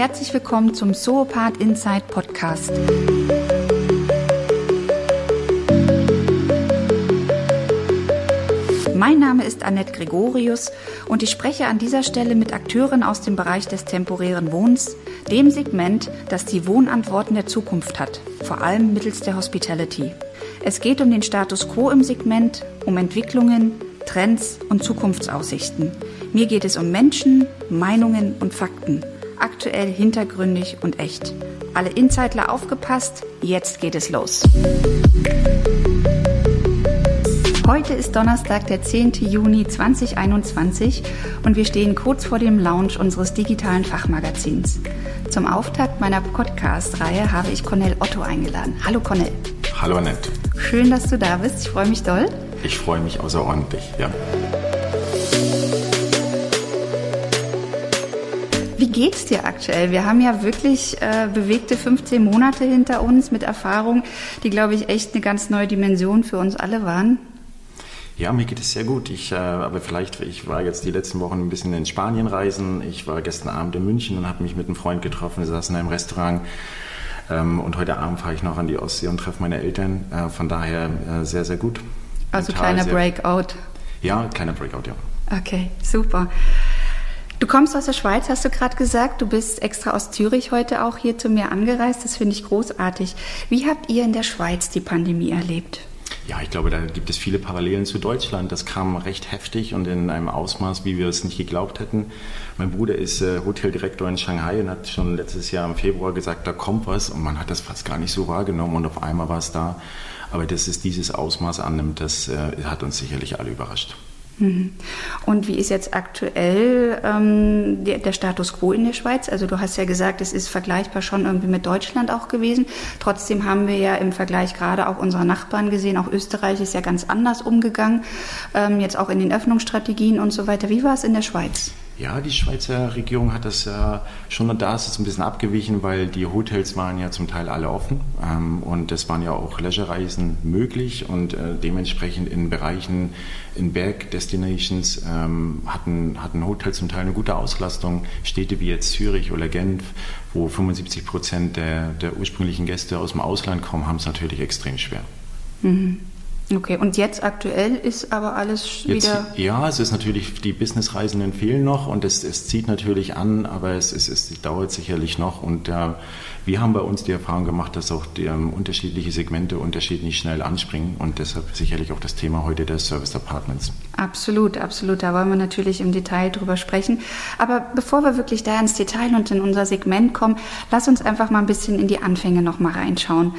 herzlich willkommen zum Zoopath Inside Podcast. Mein Name ist Annette Gregorius und ich spreche an dieser Stelle mit Akteuren aus dem Bereich des temporären Wohnens, dem Segment, das die Wohnantworten der Zukunft hat, vor allem mittels der Hospitality. Es geht um den Status quo im Segment, um Entwicklungen, Trends und Zukunftsaussichten. Mir geht es um Menschen, Meinungen und Fakten. Aktuell, hintergründig und echt. Alle Insider aufgepasst, jetzt geht es los. Heute ist Donnerstag, der 10. Juni 2021 und wir stehen kurz vor dem Launch unseres digitalen Fachmagazins. Zum Auftakt meiner Podcast-Reihe habe ich Cornel Otto eingeladen. Hallo Cornel. Hallo Annette. Schön, dass du da bist. Ich freue mich doll. Ich freue mich außerordentlich, ja. Geht's dir aktuell? Wir haben ja wirklich äh, bewegte 15 Monate hinter uns mit Erfahrung, die, glaube ich, echt eine ganz neue Dimension für uns alle waren. Ja, mir geht es sehr gut. Ich, äh, aber vielleicht, ich war jetzt die letzten Wochen ein bisschen in Spanien reisen. Ich war gestern Abend in München und habe mich mit einem Freund getroffen. Wir saßen in einem Restaurant. Ähm, und heute Abend fahre ich noch an die Ostsee und treffe meine Eltern. Äh, von daher äh, sehr, sehr gut. Also Mental kleiner Breakout. Ja, kleiner Breakout, ja. Okay, super. Du kommst aus der Schweiz, hast du gerade gesagt. Du bist extra aus Zürich heute auch hier zu mir angereist. Das finde ich großartig. Wie habt ihr in der Schweiz die Pandemie erlebt? Ja, ich glaube, da gibt es viele Parallelen zu Deutschland. Das kam recht heftig und in einem Ausmaß, wie wir es nicht geglaubt hätten. Mein Bruder ist äh, Hoteldirektor in Shanghai und hat schon letztes Jahr im Februar gesagt, da kommt was und man hat das fast gar nicht so wahrgenommen und auf einmal war es da. Aber dass es dieses Ausmaß annimmt, das äh, hat uns sicherlich alle überrascht. Mhm. Und wie ist jetzt aktuell ähm, der, der, Status quo in der Schweiz? Also du hast ja gesagt, es ist vergleichbar schon irgendwie mit Deutschland auch gewesen. Trotzdem haben wir ja im Vergleich gerade auch unsere Nachbarn gesehen, auch Österreich ist ja ganz anders umgegangen, ähm, jetzt auch in den Öffnungsstrategien und so weiter. Wie war es in der Schweiz? Ja, die Schweizer Regierung hat das ja schon da ist es ein bisschen abgewichen, weil die Hotels waren ja zum Teil alle offen ähm, und es waren ja auch Leisure-Reisen möglich und äh, dementsprechend in Bereichen, in Berg-Destinations ähm, hatten, hatten Hotels zum Teil eine gute Auslastung. Städte wie jetzt Zürich oder Genf, wo 75 Prozent der, der ursprünglichen Gäste aus dem Ausland kommen, haben es natürlich extrem schwer. Mhm. Okay, und jetzt aktuell ist aber alles jetzt, wieder. Ja, es ist natürlich, die Businessreisenden fehlen noch und es, es zieht natürlich an, aber es, es, es dauert sicherlich noch. Und äh, wir haben bei uns die Erfahrung gemacht, dass auch die, ähm, unterschiedliche Segmente unterschiedlich schnell anspringen und deshalb sicherlich auch das Thema heute der Service Apartments. Absolut, absolut. Da wollen wir natürlich im Detail drüber sprechen. Aber bevor wir wirklich da ins Detail und in unser Segment kommen, lass uns einfach mal ein bisschen in die Anfänge noch mal reinschauen.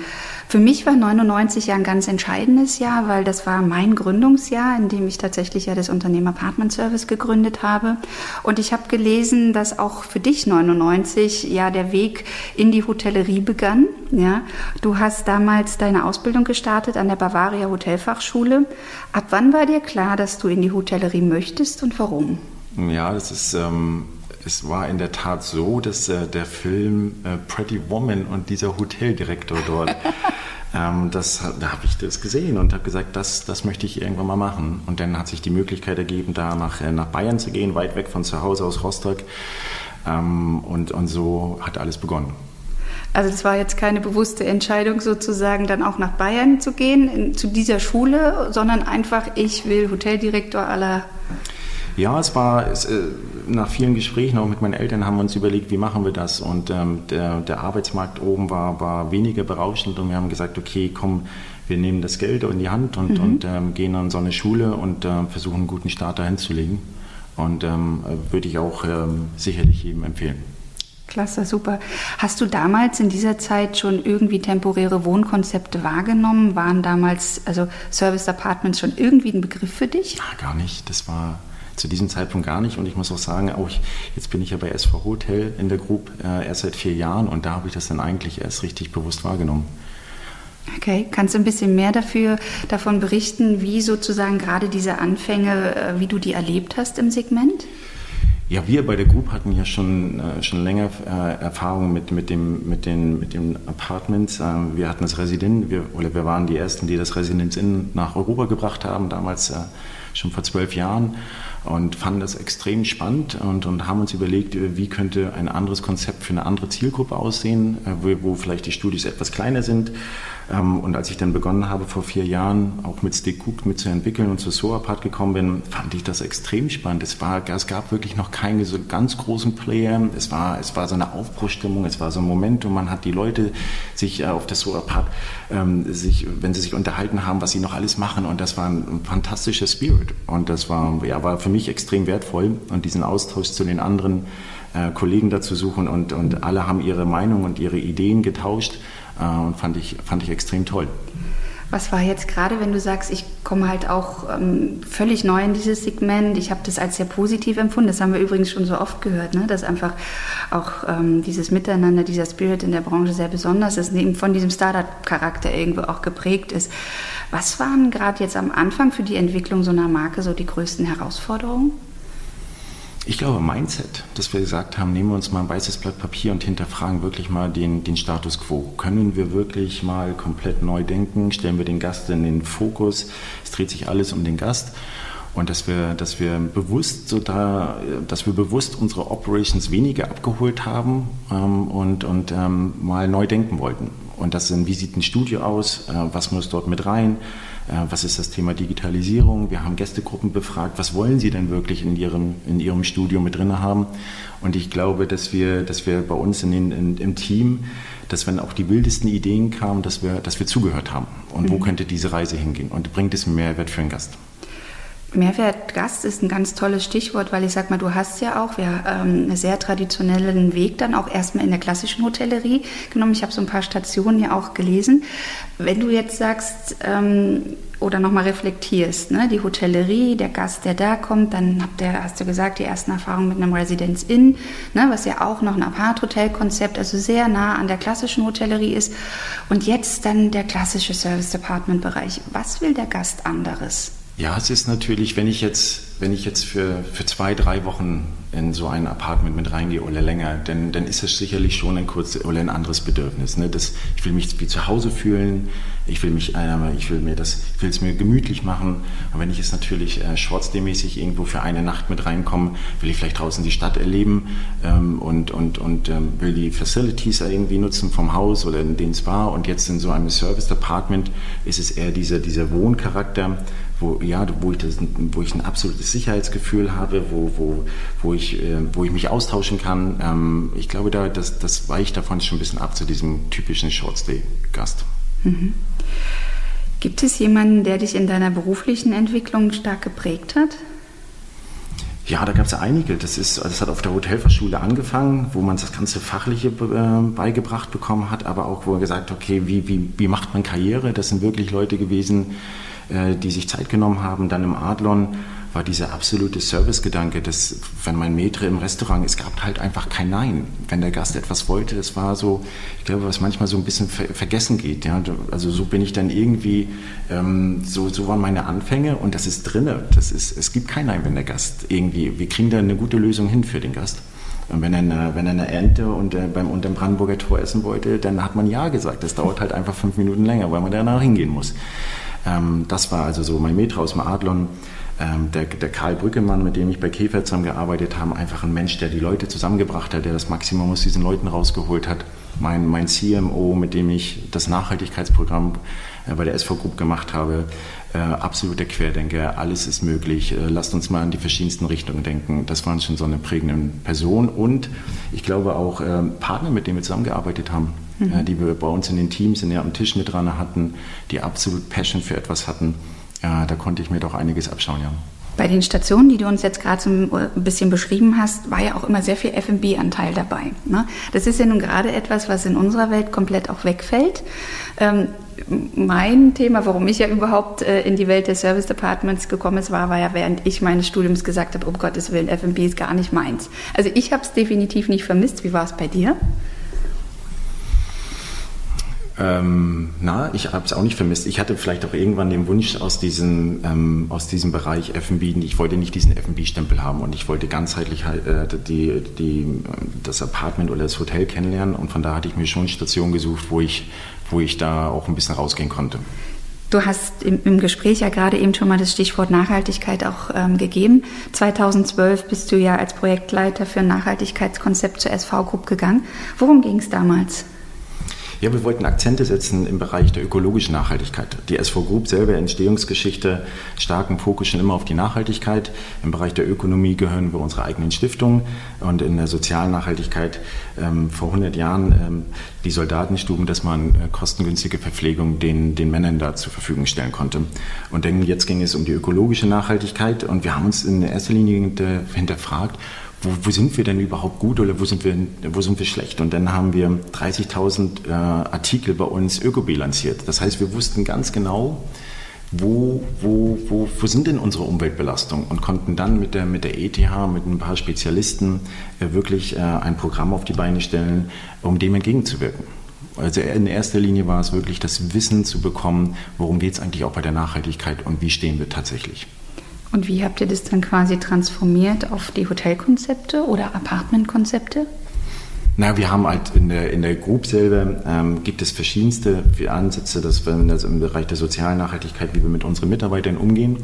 Für mich war 99 ja ein ganz entscheidendes Jahr, weil das war mein Gründungsjahr, in dem ich tatsächlich ja das Unternehmen Apartment Service gegründet habe. Und ich habe gelesen, dass auch für dich 99 ja der Weg in die Hotellerie begann. Ja, du hast damals deine Ausbildung gestartet an der Bavaria Hotelfachschule. Ab wann war dir klar, dass du in die Hotellerie möchtest und warum? Ja, das ist ähm es war in der Tat so, dass äh, der Film äh, Pretty Woman und dieser Hoteldirektor dort, ähm, das, da habe ich das gesehen und habe gesagt, das, das möchte ich irgendwann mal machen. Und dann hat sich die Möglichkeit ergeben, da nach, äh, nach Bayern zu gehen, weit weg von zu Hause aus Rostock. Ähm, und, und so hat alles begonnen. Also es war jetzt keine bewusste Entscheidung sozusagen, dann auch nach Bayern zu gehen, in, zu dieser Schule, sondern einfach, ich will Hoteldirektor aller ja, es war es, äh, nach vielen Gesprächen auch mit meinen Eltern haben wir uns überlegt, wie machen wir das. Und ähm, der, der Arbeitsmarkt oben war, war weniger berauschend und wir haben gesagt, okay, komm, wir nehmen das Geld in die Hand und, mhm. und ähm, gehen an so eine Schule und äh, versuchen einen guten Start dahin zu legen. Und ähm, würde ich auch ähm, sicherlich jedem empfehlen. Klasse, super. Hast du damals in dieser Zeit schon irgendwie temporäre Wohnkonzepte wahrgenommen? Waren damals also Service Apartments schon irgendwie ein Begriff für dich? Na, gar nicht. Das war zu diesem Zeitpunkt gar nicht. Und ich muss auch sagen, auch ich, jetzt bin ich ja bei SV Hotel in der Group äh, erst seit vier Jahren und da habe ich das dann eigentlich erst richtig bewusst wahrgenommen. Okay, kannst du ein bisschen mehr dafür, davon berichten, wie sozusagen gerade diese Anfänge, äh, wie du die erlebt hast im Segment? Ja, wir bei der Group hatten ja schon, äh, schon länger äh, Erfahrung mit, mit, dem, mit, den, mit den Apartments. Äh, wir hatten das Resident, wir, oder wir waren die Ersten, die das Residence Inn nach Europa gebracht haben, damals äh, schon vor zwölf Jahren und fanden das extrem spannend und, und haben uns überlegt, wie könnte ein anderes Konzept für eine andere Zielgruppe aussehen, äh, wo, wo vielleicht die Studios etwas kleiner sind. Ähm, und als ich dann begonnen habe, vor vier Jahren auch mit Stick Cook mitzuentwickeln und zu SOAPAD gekommen bin, fand ich das extrem spannend. Es, war, es gab wirklich noch keine so ganz großen Player. Es war, es war so eine Aufbruchstimmung, es war so ein Moment, wo man hat die Leute sich äh, auf der SOAPAD, ähm, sich, wenn sie sich unterhalten haben, was sie noch alles machen. Und das war ein fantastischer Spirit. Und das war, ja, war für mich extrem wertvoll und diesen Austausch zu den anderen äh, Kollegen dazu suchen und, und alle haben ihre Meinung und ihre Ideen getauscht und fand ich, fand ich extrem toll. Was war jetzt gerade, wenn du sagst, ich komme halt auch ähm, völlig neu in dieses Segment, ich habe das als sehr positiv empfunden, das haben wir übrigens schon so oft gehört, ne? dass einfach auch ähm, dieses Miteinander, dieser Spirit in der Branche sehr besonders ist, eben von diesem Startup-Charakter irgendwo auch geprägt ist. Was waren gerade jetzt am Anfang für die Entwicklung so einer Marke so die größten Herausforderungen? Ich glaube, Mindset, dass wir gesagt haben, nehmen wir uns mal ein weißes Blatt Papier und hinterfragen wirklich mal den, den Status quo. Können wir wirklich mal komplett neu denken? Stellen wir den Gast in den Fokus? Es dreht sich alles um den Gast. Und dass wir, dass wir bewusst so da, dass wir bewusst unsere Operations weniger abgeholt haben ähm, und, und ähm, mal neu denken wollten. Und das sind, wie sieht ein Studio aus? Äh, was muss dort mit rein? Äh, was ist das Thema Digitalisierung? Wir haben Gästegruppen befragt, was wollen sie denn wirklich in ihrem, in ihrem Studio mit drin haben? Und ich glaube, dass wir, dass wir bei uns in den, in, im Team, dass wenn auch die wildesten Ideen kamen, dass wir, dass wir zugehört haben. Und mhm. wo könnte diese Reise hingehen? Und bringt es Mehrwert für einen Gast? Mehrwertgast ist ein ganz tolles Stichwort, weil ich sag mal, du hast ja auch, wir ähm, einen sehr traditionellen Weg dann auch erstmal in der klassischen Hotellerie genommen. Ich habe so ein paar Stationen ja auch gelesen. Wenn du jetzt sagst ähm, oder nochmal reflektierst, ne, die Hotellerie, der Gast, der da kommt, dann habt ihr, hast du gesagt, die ersten Erfahrungen mit einem Residence Inn, ne, was ja auch noch ein Apart-Hotel-Konzept, also sehr nah an der klassischen Hotellerie ist. Und jetzt dann der klassische Service-Department-Bereich. Was will der Gast anderes? Ja, es ist natürlich, wenn ich jetzt, wenn ich jetzt für, für zwei, drei Wochen in so ein Apartment mit reingehe oder länger, dann, dann ist es sicherlich schon ein kurzes oder ein anderes Bedürfnis. Ne? Das, ich will mich wie zu Hause fühlen, ich will mich, äh, ich will mir das, ich will es mir gemütlich machen. Und wenn ich jetzt natürlich äh, Shorts-mäßig irgendwo für eine Nacht mit reinkomme, will ich vielleicht draußen die Stadt erleben ähm, und, und, und ähm, will die Facilities irgendwie nutzen vom Haus oder in den Spa. Und jetzt in so einem Service-Apartment ist es eher dieser, dieser Wohncharakter, wo, ja, wo, ich das, wo ich ein absolutes Sicherheitsgefühl habe, wo, wo, wo, ich, äh, wo ich mich austauschen kann. Ähm, ich glaube, da, das, das weicht davon schon ein bisschen ab zu diesem typischen Shortstay-Gast. Mhm. Gibt es jemanden, der dich in deiner beruflichen Entwicklung stark geprägt hat? Ja, da gab es einige. Das, ist, das hat auf der Hotelfachschule angefangen, wo man das ganze Fachliche äh, beigebracht bekommen hat, aber auch, wo er gesagt hat, okay, wie, wie, wie macht man Karriere? Das sind wirklich Leute gewesen, äh, die sich Zeit genommen haben. Dann im Adlon war dieser absolute Servicegedanke, dass wenn mein Maitre im Restaurant, es gab halt einfach kein Nein. Wenn der Gast etwas wollte, das war so, ich glaube, was manchmal so ein bisschen ver vergessen geht. Ja? Also so bin ich dann irgendwie, ähm, so, so waren meine Anfänge und das ist drinne. Das ist, es gibt kein Nein, wenn der Gast irgendwie, wir kriegen da eine gute Lösung hin für den Gast. Und wenn er eine, wenn er eine Ente und, äh, beim, unter dem Brandenburger Tor essen wollte, dann hat man Ja gesagt. Das dauert halt einfach fünf Minuten länger, weil man danach hingehen muss. Ähm, das war also so mein Metra aus dem Adlon. Ähm, der, der, Karl Brückemann, mit dem ich bei Käfer zusammengearbeitet habe, einfach ein Mensch, der die Leute zusammengebracht hat, der das Maximum aus diesen Leuten rausgeholt hat. Mein, mein CMO, mit dem ich das Nachhaltigkeitsprogramm äh, bei der SV Group gemacht habe, äh, absoluter Querdenker, alles ist möglich, äh, lasst uns mal an die verschiedensten Richtungen denken. Das waren schon so eine prägende Person und ich glaube auch äh, Partner, mit denen wir zusammengearbeitet haben mhm. die wir bei uns in den Teams in der, am Tisch mit dran hatten, die absolut Passion für etwas hatten. Ja, da konnte ich mir doch einiges abschauen, ja. Bei den Stationen, die du uns jetzt gerade so ein bisschen beschrieben hast, war ja auch immer sehr viel F&B-Anteil dabei. Ne? Das ist ja nun gerade etwas, was in unserer Welt komplett auch wegfällt. Ähm, mein Thema, warum ich ja überhaupt äh, in die Welt der Service Departments gekommen ist, war, war ja, während ich meines Studiums gesagt habe, um Gottes Willen, F&B ist gar nicht meins. Also ich habe es definitiv nicht vermisst. Wie war es bei dir? Ähm, na, ich habe es auch nicht vermisst. Ich hatte vielleicht auch irgendwann den Wunsch aus diesem, ähm, aus diesem Bereich F&B, ich wollte nicht diesen F&B-Stempel haben und ich wollte ganzheitlich halt, äh, die, die, das Apartment oder das Hotel kennenlernen und von da hatte ich mir schon eine Station gesucht, wo ich, wo ich da auch ein bisschen rausgehen konnte. Du hast im, im, Gespräch ja gerade eben schon mal das Stichwort Nachhaltigkeit auch ähm, gegeben. 2012 bist du ja als Projektleiter für ein Nachhaltigkeitskonzept zur SV Group gegangen. Worum ging es damals? Ja, wir wollten Akzente setzen im Bereich der ökologischen Nachhaltigkeit. Die SV Group selber Entstehungsgeschichte starken Fokus schon immer auf die Nachhaltigkeit. Im Bereich der Ökonomie gehören wir unserer eigenen Stiftung und in der sozialen Nachhaltigkeit ähm, vor 100 Jahren ähm, die Soldatenstuben, dass man äh, kostengünstige Verpflegung den, den Männern da zur Verfügung stellen konnte. Und dann jetzt ging es um die ökologische Nachhaltigkeit und wir haben uns in erster Linie hinterfragt, wo, wo, sind wir denn überhaupt gut oder wo sind wir, wo sind wir schlecht? Und dann haben wir 30.000 äh, Artikel bei uns ökobilanziert. Das heißt, wir wussten ganz genau, wo, wo, wo, wo sind denn unsere Umweltbelastungen und konnten dann mit der, mit der ETH, mit ein paar Spezialisten äh, wirklich äh, ein Programm auf die Beine stellen, um dem entgegenzuwirken. Also in erster Linie war es wirklich das Wissen zu bekommen, worum geht es eigentlich auch bei der Nachhaltigkeit und wie stehen wir tatsächlich. Und wie habt ihr das dann quasi transformiert auf die Hotelkonzepte oder Apartmentkonzepte? Na, wir haben halt in der, in der Group selber ähm, gibt es verschiedenste Ansätze, dass wir das im Bereich der sozialen Nachhaltigkeit, wie wir mit unseren Mitarbeitern umgehen.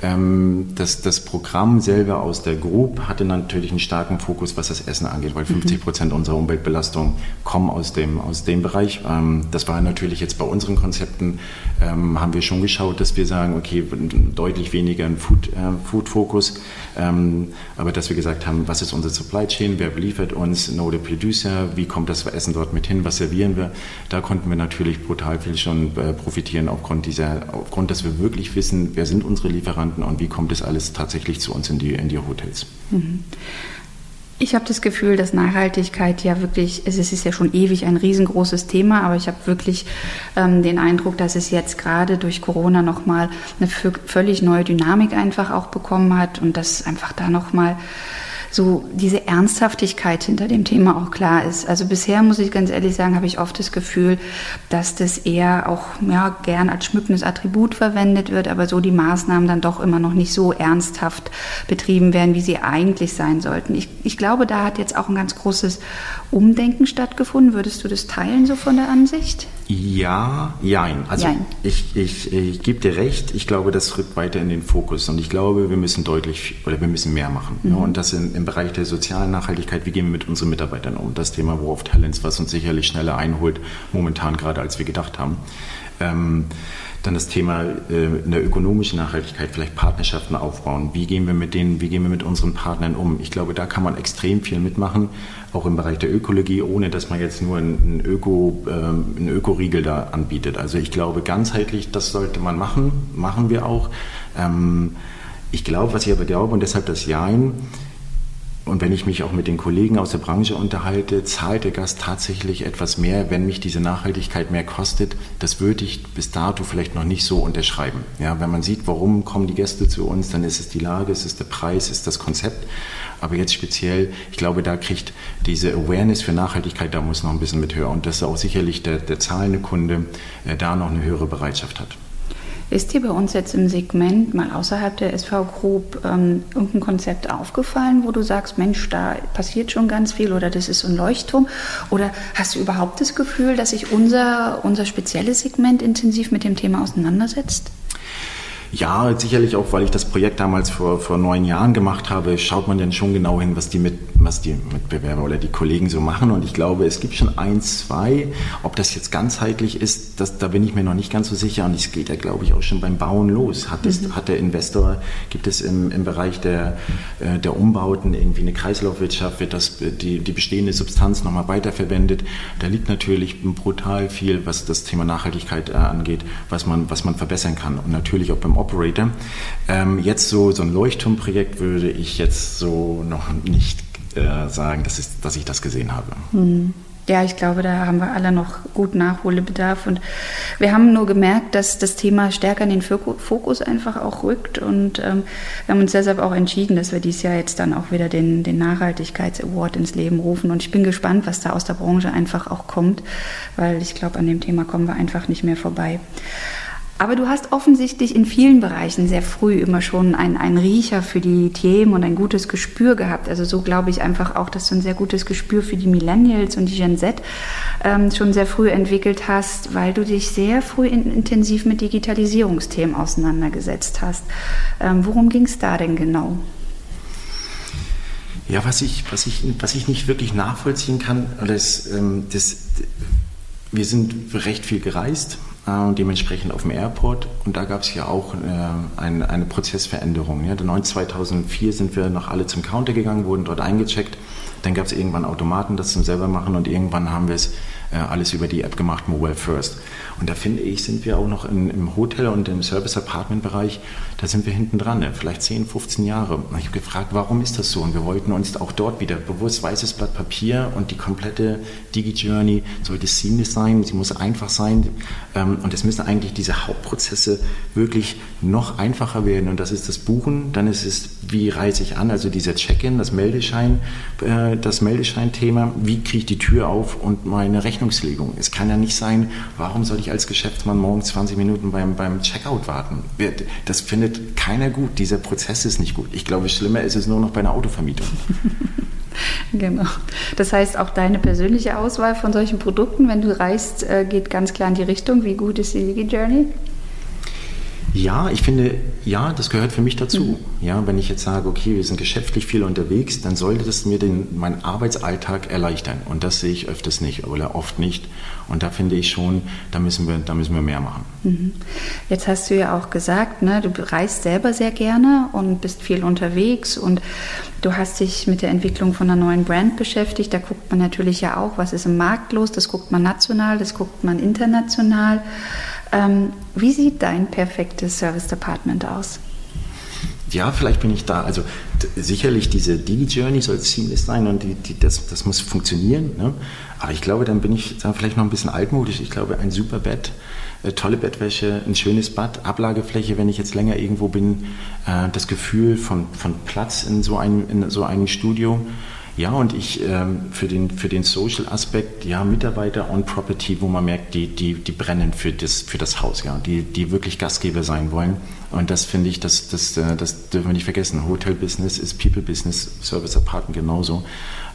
Ähm, das, das Programm selber aus der Group hatte natürlich einen starken Fokus, was das Essen angeht, weil 50 mhm. Prozent unserer Umweltbelastung kommen aus dem, aus dem Bereich. Ähm, das war natürlich jetzt bei unseren Konzepten, ähm, haben wir schon geschaut, dass wir sagen, okay, deutlich weniger ein Food, äh, Food-Fokus, ähm, aber dass wir gesagt haben, was ist unsere Supply Chain, wer beliefert uns, know the producer, wie kommt das Essen dort mit hin, was servieren wir. Da konnten wir natürlich brutal viel schon äh, profitieren aufgrund dieser, aufgrund, dass wir wirklich wissen, wer sind unsere Lieferanten, Lieferanten und wie kommt es alles tatsächlich zu uns in die, in die Hotels. Mhm. Ich habe das Gefühl, dass Nachhaltigkeit ja wirklich, es ist ja schon ewig ein riesengroßes Thema, aber ich habe wirklich ähm, den Eindruck, dass es jetzt gerade durch Corona nochmal eine völlig neue Dynamik einfach auch bekommen hat und dass einfach da nochmal so diese Ernsthaftigkeit hinter dem Thema auch klar ist. Also bisher muss ich ganz ehrlich sagen, habe ich oft das Gefühl, dass das eher auch ja, gern als schmückendes Attribut verwendet wird, aber so die Maßnahmen dann doch immer noch nicht so ernsthaft betrieben werden, wie sie eigentlich sein sollten. Ich, ich glaube, da hat jetzt auch ein ganz großes Umdenken stattgefunden. Würdest du das teilen so von der Ansicht? Ja, jein. Also jein. Ich, ich, ich gebe dir recht, ich glaube, das rückt weiter in den Fokus und ich glaube, wir müssen deutlich oder wir müssen mehr machen. Mhm. und das in, im Bereich der sozialen Nachhaltigkeit, wie gehen wir mit unseren Mitarbeitern um? Das Thema War of Talents, was uns sicherlich schneller einholt, momentan gerade als wir gedacht haben. Ähm, dann das Thema äh, in der ökonomischen Nachhaltigkeit, vielleicht Partnerschaften aufbauen. Wie gehen wir mit denen, wie gehen wir mit unseren Partnern um? Ich glaube, da kann man extrem viel mitmachen, auch im Bereich der Ökologie, ohne dass man jetzt nur einen, Öko, äh, einen Ökoriegel da anbietet. Also ich glaube, ganzheitlich, das sollte man machen, machen wir auch. Ähm, ich glaube, was ich aber glaube, und deshalb das Jain, und wenn ich mich auch mit den Kollegen aus der Branche unterhalte, zahlt der Gast tatsächlich etwas mehr, wenn mich diese Nachhaltigkeit mehr kostet. Das würde ich bis dato vielleicht noch nicht so unterschreiben. Ja, wenn man sieht, warum kommen die Gäste zu uns, dann ist es die Lage, es ist der Preis, ist das Konzept. Aber jetzt speziell, ich glaube, da kriegt diese Awareness für Nachhaltigkeit, da muss noch ein bisschen mit höher. Und dass auch sicherlich der, der zahlende Kunde äh, da noch eine höhere Bereitschaft hat. Ist dir bei uns jetzt im Segment mal außerhalb der SV Group ähm, irgendein Konzept aufgefallen, wo du sagst, Mensch, da passiert schon ganz viel oder das ist ein Leuchtturm? Oder hast du überhaupt das Gefühl, dass sich unser, unser spezielles Segment intensiv mit dem Thema auseinandersetzt? Ja, sicherlich auch, weil ich das Projekt damals vor, vor neun Jahren gemacht habe, schaut man dann schon genau hin, was die, mit, was die Mitbewerber oder die Kollegen so machen. Und ich glaube, es gibt schon ein, zwei. Ob das jetzt ganzheitlich ist, das, da bin ich mir noch nicht ganz so sicher. Und es geht ja, glaube ich, auch schon beim Bauen los. Hat, es, mhm. hat der Investor, gibt es im, im Bereich der, äh, der Umbauten irgendwie eine Kreislaufwirtschaft, wird das, die, die bestehende Substanz nochmal weiterverwendet? Da liegt natürlich brutal viel, was das Thema Nachhaltigkeit äh, angeht, was man, was man verbessern kann. Und natürlich auch beim Operator. Ähm, jetzt so, so ein Leuchtturmprojekt würde ich jetzt so noch nicht äh, sagen, dass ich, dass ich das gesehen habe. Hm. Ja, ich glaube, da haben wir alle noch gut Nachholbedarf. Und wir haben nur gemerkt, dass das Thema stärker in den Fokus einfach auch rückt. Und ähm, wir haben uns deshalb auch entschieden, dass wir dieses Jahr jetzt dann auch wieder den, den Nachhaltigkeits-Award ins Leben rufen. Und ich bin gespannt, was da aus der Branche einfach auch kommt, weil ich glaube, an dem Thema kommen wir einfach nicht mehr vorbei. Aber du hast offensichtlich in vielen Bereichen sehr früh immer schon einen Riecher für die Themen und ein gutes Gespür gehabt. Also so glaube ich einfach auch, dass du ein sehr gutes Gespür für die Millennials und die Gen Z ähm, schon sehr früh entwickelt hast, weil du dich sehr früh in, intensiv mit Digitalisierungsthemen auseinandergesetzt hast. Ähm, worum ging es da denn genau? Ja, was ich, was ich, was ich nicht wirklich nachvollziehen kann, das, ähm, das, wir sind recht viel gereist äh, dementsprechend auf dem Airport. Und da gab es ja auch äh, eine, eine Prozessveränderung. Ja. 2004 sind wir noch alle zum Counter gegangen, wurden dort eingecheckt. Dann gab es irgendwann Automaten, das zum selber machen und irgendwann haben wir es äh, alles über die App gemacht, Mobile First. Und da finde ich, sind wir auch noch in, im Hotel und im Service-Apartment-Bereich, da sind wir hinten dran, ne? vielleicht 10, 15 Jahre. Und ich habe gefragt, warum ist das so? Und wir wollten uns auch dort wieder bewusst weißes Blatt Papier und die komplette Digi-Journey sollte seamless sein, sie muss einfach sein. Ähm, und es müssen eigentlich diese Hauptprozesse wirklich noch einfacher werden. Und das ist das Buchen, dann ist es, wie reise ich an, also dieser Check-in, das Meldeschein, äh, das Meldeschein-Thema, wie kriege ich die Tür auf und meine Rechnungslegung. Es kann ja nicht sein, warum soll ich ich als Geschäftsmann morgens 20 Minuten beim, beim Checkout warten. Das findet keiner gut. Dieser Prozess ist nicht gut. Ich glaube, schlimmer ist es nur noch bei einer Autovermietung. Genau. Das heißt, auch deine persönliche Auswahl von solchen Produkten, wenn du reist, äh, geht ganz klar in die Richtung. Wie gut ist die Digi Journey? Ja, ich finde, ja, das gehört für mich dazu. Mhm. Ja, wenn ich jetzt sage, okay, wir sind geschäftlich viel unterwegs, dann sollte das mir den, meinen Arbeitsalltag erleichtern. Und das sehe ich öfters nicht oder oft nicht. Und da finde ich schon, da müssen wir, da müssen wir mehr machen. Mhm. Jetzt hast du ja auch gesagt, ne, du reist selber sehr gerne und bist viel unterwegs und du hast dich mit der Entwicklung von einer neuen Brand beschäftigt. Da guckt man natürlich ja auch, was ist im Markt los. Das guckt man national, das guckt man international. Ähm, wie sieht dein perfektes Service Department aus? Ja, vielleicht bin ich da. Also sicherlich diese Digi-Journey soll seamless sein und die, die, das, das muss funktionieren. Ne? Aber ich glaube, dann bin ich dann vielleicht noch ein bisschen altmodisch. Ich glaube, ein super Bett, äh, tolle Bettwäsche, ein schönes Bad, Ablagefläche, wenn ich jetzt länger irgendwo bin, äh, das Gefühl von, von Platz in so einem, in so einem Studio. Ja, und ich ähm, für den, für den Social-Aspekt, ja, Mitarbeiter on Property, wo man merkt, die, die, die brennen für das, für das Haus, ja, die, die wirklich Gastgeber sein wollen. Und das finde ich, das, das, äh, das dürfen wir nicht vergessen. Hotel-Business ist People-Business, Service-Apartment genauso,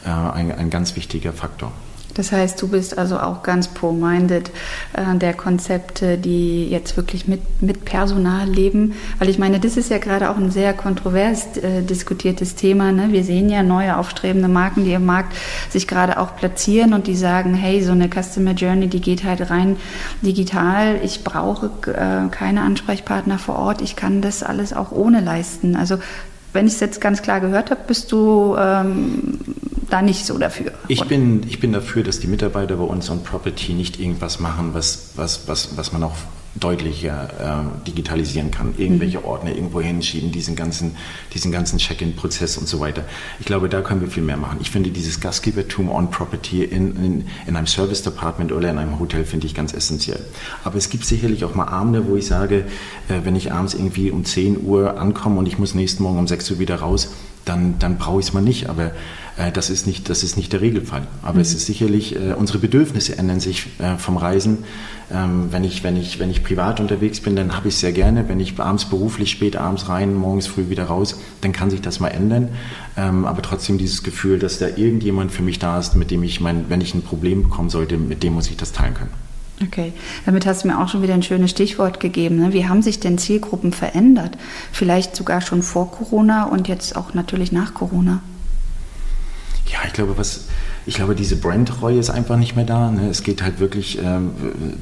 äh, ein, ein ganz wichtiger Faktor. Das heißt, du bist also auch ganz pro-minded äh, der Konzepte, die jetzt wirklich mit, mit Personal leben. Weil ich meine, das ist ja gerade auch ein sehr kontrovers äh, diskutiertes Thema. Ne? Wir sehen ja neue aufstrebende Marken, die im Markt sich gerade auch platzieren und die sagen, hey, so eine Customer Journey, die geht halt rein digital. Ich brauche äh, keine Ansprechpartner vor Ort. Ich kann das alles auch ohne leisten. Also wenn ich es jetzt ganz klar gehört habe, bist du ähm, da nicht so dafür. Ich bin, ich bin dafür, dass die Mitarbeiter bei uns on Property nicht irgendwas machen, was, was, was, was man auch deutlicher äh, digitalisieren kann. Irgendwelche mhm. Ordner irgendwo hinschieben, diesen ganzen, diesen ganzen Check-in-Prozess und so weiter. Ich glaube, da können wir viel mehr machen. Ich finde dieses Gastgebertum on Property in, in, in einem Service Department oder in einem Hotel finde ich ganz essentiell. Aber es gibt sicherlich auch mal Abende, wo ich sage, äh, wenn ich abends irgendwie um 10 Uhr ankomme und ich muss nächsten Morgen um 6 Uhr wieder raus, dann, dann brauche ich es mal nicht. Aber das, ist nicht das ist nicht der Regelfall. Aber mhm. es ist sicherlich, äh, unsere Bedürfnisse ändern sich äh, vom Reisen. Ähm, wenn, ich, wenn, ich, wenn ich privat unterwegs bin, dann habe ich es sehr gerne. Wenn ich abends beruflich, spät abends rein, morgens früh wieder raus, dann kann sich das mal ändern. Ähm, aber trotzdem dieses Gefühl, dass da irgendjemand für mich da ist, mit dem ich mein, wenn ich ein Problem bekommen sollte, mit dem muss ich das teilen können. Okay, damit hast du mir auch schon wieder ein schönes Stichwort gegeben. Ne? Wie haben sich denn Zielgruppen verändert? Vielleicht sogar schon vor Corona und jetzt auch natürlich nach Corona? Ja, ich glaube, was, ich glaube, diese Brandreue ist einfach nicht mehr da. Ne? Es geht halt wirklich, ähm,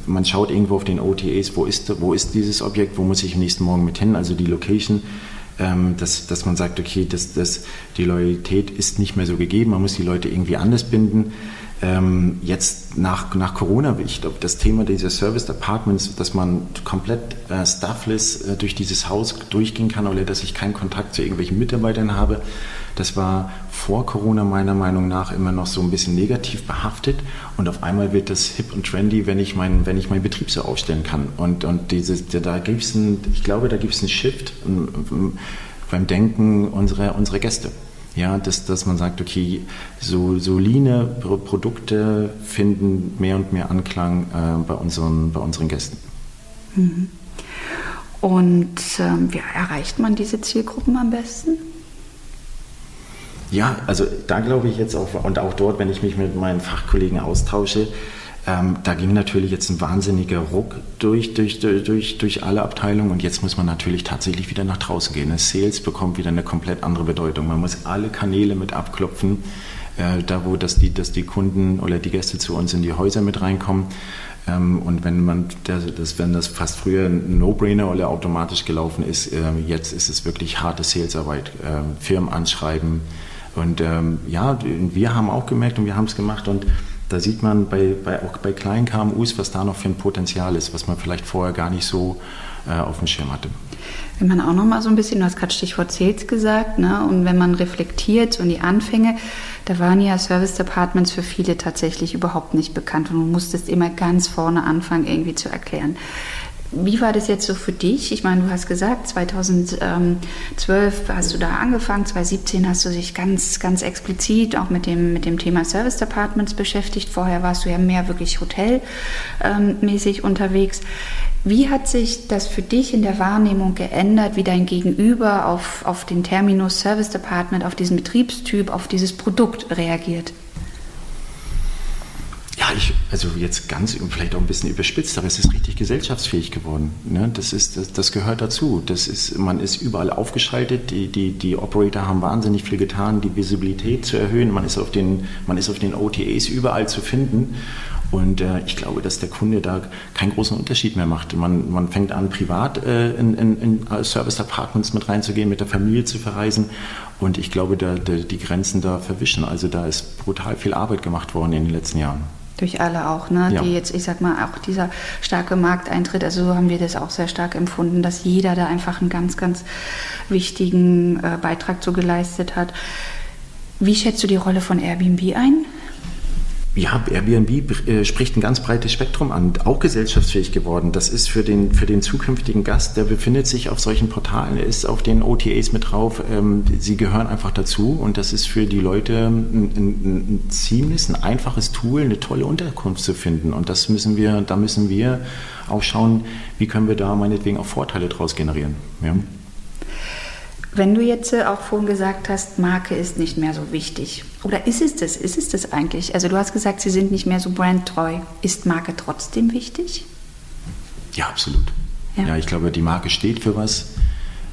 man schaut irgendwo auf den OTAs, wo ist, wo ist dieses Objekt, wo muss ich am nächsten Morgen mit hin, also die Location. Ähm, dass, dass man sagt, okay, das, das, die Loyalität ist nicht mehr so gegeben, man muss die Leute irgendwie anders binden. Ähm, jetzt nach, nach Corona, ich glaube, das Thema dieser Service Apartments, dass man komplett äh, staffless äh, durch dieses Haus durchgehen kann oder dass ich keinen Kontakt zu irgendwelchen Mitarbeitern habe, das war vor Corona meiner Meinung nach immer noch so ein bisschen negativ behaftet und auf einmal wird das hip und trendy, wenn ich mein, wenn ich meinen Betrieb so aufstellen kann. Und, und dieses, da gibt's ein, ich glaube, da gibt es einen Shift beim Denken unserer, unserer Gäste. Ja, dass, dass man sagt, okay, so, so leane Produkte finden mehr und mehr Anklang äh, bei, unseren, bei unseren Gästen. Mhm. Und ähm, wie erreicht man diese Zielgruppen am besten? Ja, also da glaube ich jetzt auch, und auch dort, wenn ich mich mit meinen Fachkollegen austausche, ähm, da ging natürlich jetzt ein wahnsinniger Ruck durch, durch, durch, durch alle Abteilungen und jetzt muss man natürlich tatsächlich wieder nach draußen gehen. Das Sales bekommt wieder eine komplett andere Bedeutung. Man muss alle Kanäle mit abklopfen, äh, da wo dass die, dass die Kunden oder die Gäste zu uns in die Häuser mit reinkommen. Ähm, und wenn man das, wenn das fast früher ein No-Brainer oder automatisch gelaufen ist, äh, jetzt ist es wirklich harte Salesarbeit. Äh, Firmen anschreiben, und ähm, ja, wir haben auch gemerkt und wir haben es gemacht und da sieht man bei, bei, auch bei kleinen KMUs, was da noch für ein Potenzial ist, was man vielleicht vorher gar nicht so äh, auf dem Schirm hatte. Wenn man auch noch mal so ein bisschen, du hast gerade Stichwort Sales gesagt, ne? und wenn man reflektiert und die Anfänge, da waren ja Service Departments für viele tatsächlich überhaupt nicht bekannt und du musstest immer ganz vorne anfangen, irgendwie zu erklären. Wie war das jetzt so für dich? Ich meine, du hast gesagt, 2012 hast du da angefangen, 2017 hast du dich ganz, ganz explizit auch mit dem, mit dem Thema Service Departments beschäftigt. Vorher warst du ja mehr wirklich hotelmäßig ähm, unterwegs. Wie hat sich das für dich in der Wahrnehmung geändert, wie dein Gegenüber auf, auf den Terminus Service Department, auf diesen Betriebstyp, auf dieses Produkt reagiert? Ich, also jetzt ganz, vielleicht auch ein bisschen überspitzt, aber es ist richtig gesellschaftsfähig geworden. Ne? Das, ist, das, das gehört dazu. Das ist, man ist überall aufgeschaltet. Die, die, die Operator haben wahnsinnig viel getan, die Visibilität zu erhöhen. Man ist auf den, man ist auf den OTAs überall zu finden. Und äh, ich glaube, dass der Kunde da keinen großen Unterschied mehr macht. Man, man fängt an, privat äh, in, in, in Service Apartments mit reinzugehen, mit der Familie zu verreisen. Und ich glaube, da, da, die Grenzen da verwischen. Also da ist brutal viel Arbeit gemacht worden in den letzten Jahren durch alle auch, ne? Ja. die jetzt, ich sag mal, auch dieser starke Markteintritt, also so haben wir das auch sehr stark empfunden, dass jeder da einfach einen ganz, ganz wichtigen äh, Beitrag zu geleistet hat. Wie schätzt du die Rolle von Airbnb ein? Ja, Airbnb äh, spricht ein ganz breites Spektrum an, auch gesellschaftsfähig geworden. Das ist für den, für den zukünftigen Gast, der befindet sich auf solchen Portalen, ist auf den OTAs mit drauf. Ähm, sie gehören einfach dazu und das ist für die Leute ein, ein, ein ziemlich, ein einfaches Tool, eine tolle Unterkunft zu finden. Und das müssen wir, da müssen wir auch schauen, wie können wir da meinetwegen auch Vorteile draus generieren. Ja. Wenn du jetzt äh, auch vorhin gesagt hast, Marke ist nicht mehr so wichtig. Oder ist es das? Ist es das eigentlich? Also du hast gesagt, sie sind nicht mehr so brandtreu. Ist Marke trotzdem wichtig? Ja, absolut. Ja, ja ich glaube, die Marke steht für was.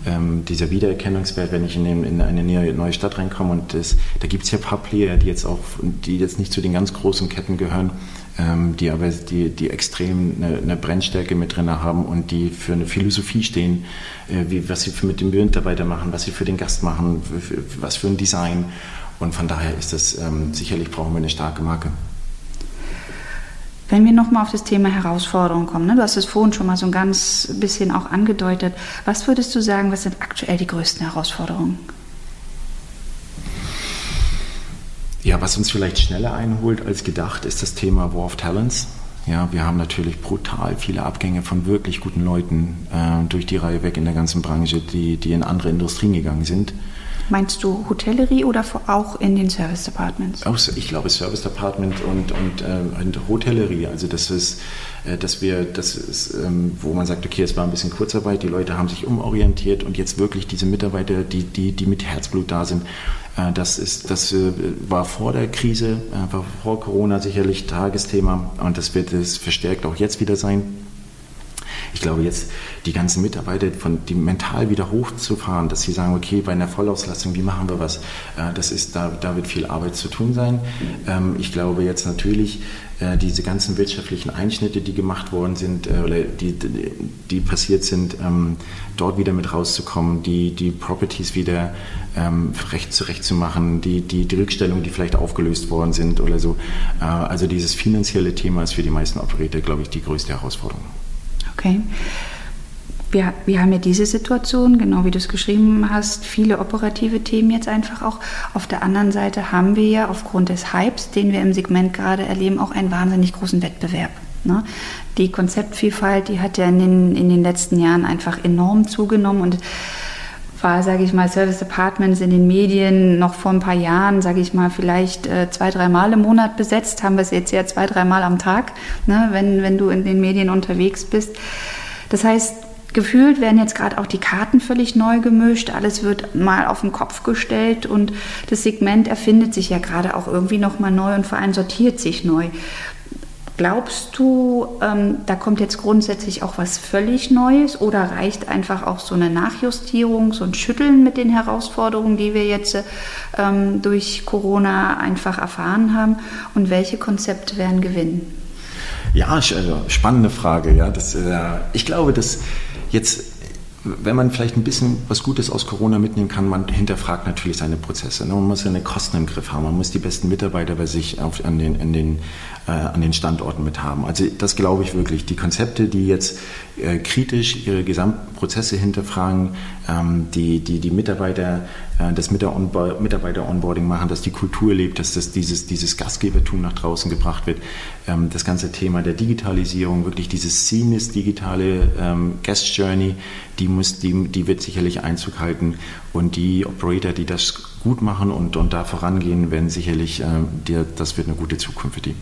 Ähm, dieser Wiedererkennungswert, wenn ich in, den, in eine neue Stadt reinkomme und das, da gibt es ja ein paar Player, die jetzt auch, die jetzt nicht zu den ganz großen Ketten gehören, die aber die, die extrem eine, eine, Brennstärke mit drin haben und die für eine Philosophie stehen, äh, wie, was sie mit dem Mitarbeiter machen, was sie für den Gast machen, was für ein Design. Und von daher ist das ähm, sicherlich brauchen wir eine starke Marke. Wenn wir nochmal auf das Thema Herausforderungen kommen, ne? du hast es vorhin schon mal so ein ganz bisschen auch angedeutet. Was würdest du sagen, was sind aktuell die größten Herausforderungen? Ja, was uns vielleicht schneller einholt als gedacht, ist das Thema War of Talents. Ja, wir haben natürlich brutal viele Abgänge von wirklich guten Leuten äh, durch die Reihe weg in der ganzen Branche, die, die in andere Industrien gegangen sind. Meinst du Hotellerie oder auch in den Service Departments? Auch, ich glaube Service Department und, und, äh, und Hotellerie. Also das ist, äh, dass wir, das ist, ähm, wo man sagt, okay, es war ein bisschen Kurzarbeit, die Leute haben sich umorientiert und jetzt wirklich diese Mitarbeiter, die, die, die mit Herzblut da sind, das, ist, das äh, war vor der Krise, äh, vor Corona sicherlich Tagesthema und das wird es verstärkt auch jetzt wieder sein. Ich glaube, jetzt die ganzen Mitarbeiter, von, die mental wieder hochzufahren, dass sie sagen, okay, bei einer Vollauslastung, wie machen wir was? Das ist, da, da wird viel Arbeit zu tun sein. Ähm, ich glaube jetzt natürlich, diese ganzen wirtschaftlichen Einschnitte, die gemacht worden sind oder die, die, passiert sind, ähm, dort wieder mit rauszukommen, die, die Properties wieder ähm, recht zurechtzumachen, die, die, die Rückstellungen, die vielleicht aufgelöst worden sind oder so. also dieses finanzielle Thema ist für die meisten Operator, glaube ich, die größte Herausforderung. Okay. Wir, wir haben ja diese Situation, genau wie du es geschrieben hast, viele operative Themen jetzt einfach auch. Auf der anderen Seite haben wir ja aufgrund des Hypes, den wir im Segment gerade erleben, auch einen wahnsinnig großen Wettbewerb. Ne? Die Konzeptvielfalt, die hat ja in den, in den letzten Jahren einfach enorm zugenommen und war, sage ich mal, Service Departments in den Medien noch vor ein paar Jahren, sage ich mal, vielleicht äh, zwei, dreimal im Monat besetzt, haben wir es jetzt ja zwei, dreimal am Tag, ne, wenn, wenn du in den Medien unterwegs bist. Das heißt, gefühlt werden jetzt gerade auch die Karten völlig neu gemischt, alles wird mal auf den Kopf gestellt und das Segment erfindet sich ja gerade auch irgendwie nochmal neu und vor allem sortiert sich neu. Glaubst du, ähm, da kommt jetzt grundsätzlich auch was völlig Neues oder reicht einfach auch so eine Nachjustierung, so ein Schütteln mit den Herausforderungen, die wir jetzt ähm, durch Corona einfach erfahren haben? Und welche Konzepte werden gewinnen? Ja, also spannende Frage. Ja, das, äh, ich glaube, dass jetzt wenn man vielleicht ein bisschen was Gutes aus Corona mitnehmen kann, man hinterfragt natürlich seine Prozesse. Ne? Man muss seine Kosten im Griff haben, man muss die besten Mitarbeiter bei sich auf, an, den, an, den, äh, an den Standorten mit haben. Also das glaube ich wirklich. Die Konzepte, die jetzt äh, kritisch ihre gesamten Prozesse hinterfragen, ähm, die, die die Mitarbeiter, äh, das Mitarbeiter-Onboarding machen, dass die Kultur lebt, dass das dieses, dieses Gastgebertum nach draußen gebracht wird. Ähm, das ganze Thema der Digitalisierung, wirklich dieses seamless digitale ähm, Guest Journey, die, muss, die, die wird sicherlich Einzug halten. Und die Operator, die das gut machen und, und da vorangehen, werden sicherlich, dir, das wird eine gute Zukunft für die.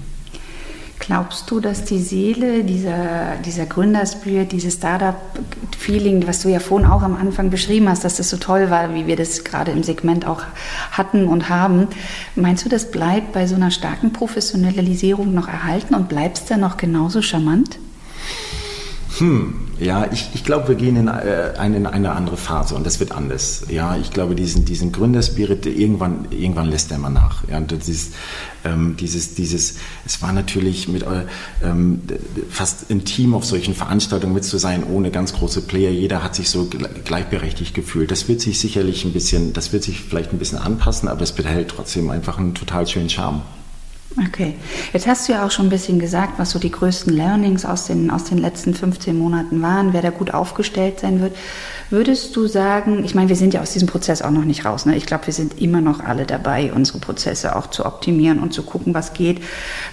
Glaubst du, dass die Seele dieser, dieser Gründerspirit, dieses Startup-Feeling, was du ja vorhin auch am Anfang beschrieben hast, dass das so toll war, wie wir das gerade im Segment auch hatten und haben, meinst du, das bleibt bei so einer starken Professionalisierung noch erhalten und bleibst da noch genauso charmant? Hm, ja, ich, ich glaube, wir gehen in, äh, eine, in eine andere Phase und das wird anders. Ja, ich glaube, diesen, diesen Gründerspirit, irgendwann, irgendwann lässt er mal nach. Ja, und das ist, ähm, dieses, dieses, es war natürlich mit äh, ähm, fast intim auf solchen Veranstaltungen mit zu sein, ohne ganz große Player. Jeder hat sich so gleichberechtigt gefühlt. Das wird sich sicherlich ein bisschen, das wird sich vielleicht ein bisschen anpassen, aber es behält trotzdem einfach einen total schönen Charme. Okay, jetzt hast du ja auch schon ein bisschen gesagt, was so die größten Learnings aus den, aus den letzten 15 Monaten waren, wer da gut aufgestellt sein wird. Würdest du sagen, ich meine, wir sind ja aus diesem Prozess auch noch nicht raus. Ne? Ich glaube, wir sind immer noch alle dabei, unsere Prozesse auch zu optimieren und zu gucken, was geht.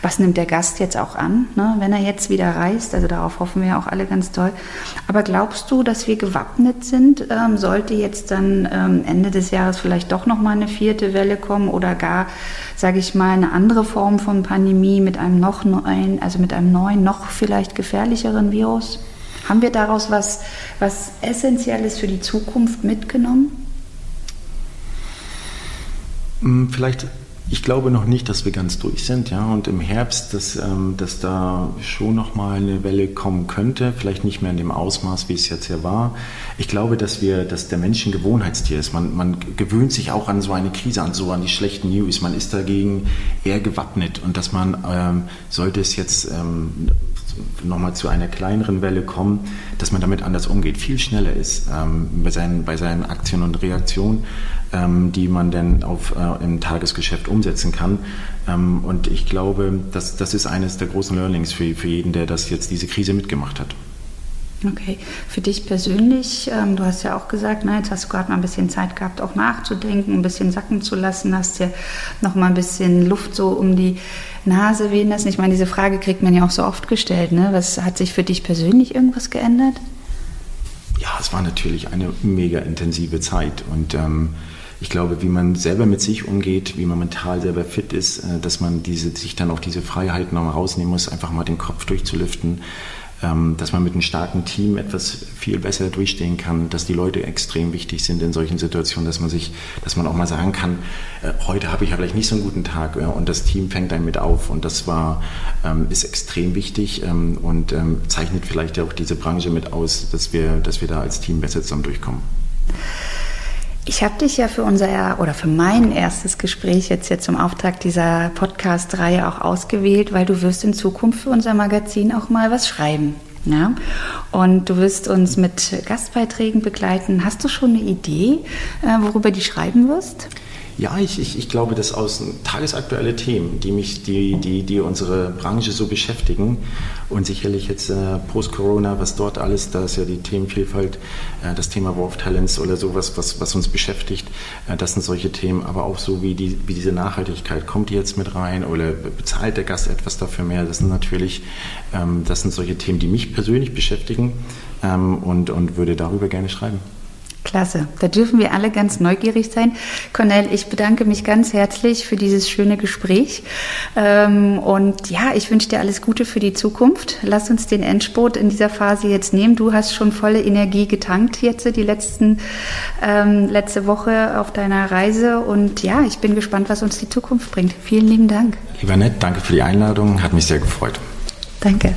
Was nimmt der Gast jetzt auch an, ne? wenn er jetzt wieder reist? Also darauf hoffen wir ja auch alle ganz toll. Aber glaubst du, dass wir gewappnet sind? Ähm, sollte jetzt dann ähm, Ende des Jahres vielleicht doch noch mal eine vierte Welle kommen oder gar, sage ich mal, eine andere Form von Pandemie mit einem noch neuen, also mit einem neuen, noch vielleicht gefährlicheren Virus? Haben wir daraus was, was Essentielles für die Zukunft mitgenommen? Hm, vielleicht, ich glaube noch nicht, dass wir ganz durch sind, ja. Und im Herbst, dass, ähm, dass da schon nochmal eine Welle kommen könnte, vielleicht nicht mehr in dem Ausmaß, wie es jetzt hier war. Ich glaube, dass wir, dass der Mensch ein Gewohnheitstier ist. Man, man gewöhnt sich auch an so eine Krise, an so an die schlechten News. Man ist dagegen eher gewappnet und dass man, ähm, sollte es jetzt ähm, nochmal zu einer kleineren Welle kommen, dass man damit anders umgeht, viel schneller ist ähm, bei, seinen, bei seinen Aktionen und Reaktionen, ähm, die man dann auf, äh, im Tagesgeschäft umsetzen kann. Ähm, und ich glaube, das, das ist eines der großen Learnings für, für jeden, der das jetzt diese Krise mitgemacht hat. Okay, für dich persönlich, ähm, du hast ja auch gesagt, na, jetzt hast du gerade mal ein bisschen Zeit gehabt, auch nachzudenken, ein bisschen sacken zu lassen, hast ja noch mal ein bisschen Luft so um die Nase wehen lassen. Ich meine, diese Frage kriegt man ja auch so oft gestellt. Ne? Was hat sich für dich persönlich irgendwas geändert? Ja, es war natürlich eine mega intensive Zeit und ähm, ich glaube, wie man selber mit sich umgeht, wie man mental selber fit ist, äh, dass man diese, sich dann auch diese Freiheiten nochmal rausnehmen muss, einfach mal den Kopf durchzulüften, dass man mit einem starken Team etwas viel besser durchstehen kann, dass die Leute extrem wichtig sind in solchen Situationen, dass man sich, dass man auch mal sagen kann, äh, heute habe ich ja vielleicht nicht so einen guten Tag ja, und das Team fängt einen mit auf und das war, ähm, ist extrem wichtig ähm, und ähm, zeichnet vielleicht auch diese Branche mit aus, dass wir, dass wir da als Team besser zusammen durchkommen. Ich habe dich ja für unser oder für mein erstes Gespräch jetzt hier zum Auftakt dieser Podcast-Reihe auch ausgewählt, weil du wirst in Zukunft für unser Magazin auch mal was schreiben. Ja? Und du wirst uns mit Gastbeiträgen begleiten. Hast du schon eine Idee, äh, worüber du schreiben wirst? Ja, ich, ich, ich glaube, dass aus tagesaktuelle Themen, die mich, die, die, die unsere Branche so beschäftigen und sicherlich jetzt äh, post-Corona, was dort alles, da ist ja die Themenvielfalt, äh, das Thema War of Talents oder sowas, was, was uns beschäftigt, äh, das sind solche Themen, aber auch so wie, die, wie diese Nachhaltigkeit, kommt die jetzt mit rein oder bezahlt der Gast etwas dafür mehr, das sind natürlich, ähm, das sind solche Themen, die mich persönlich beschäftigen ähm, und, und würde darüber gerne schreiben. Klasse. Da dürfen wir alle ganz neugierig sein. Cornell, ich bedanke mich ganz herzlich für dieses schöne Gespräch. Ähm, und ja, ich wünsche dir alles Gute für die Zukunft. Lass uns den Endspurt in dieser Phase jetzt nehmen. Du hast schon volle Energie getankt jetzt die letzten, ähm, letzte Woche auf deiner Reise. Und ja, ich bin gespannt, was uns die Zukunft bringt. Vielen lieben Dank. Lieber Nett, danke für die Einladung. Hat mich sehr gefreut. Danke.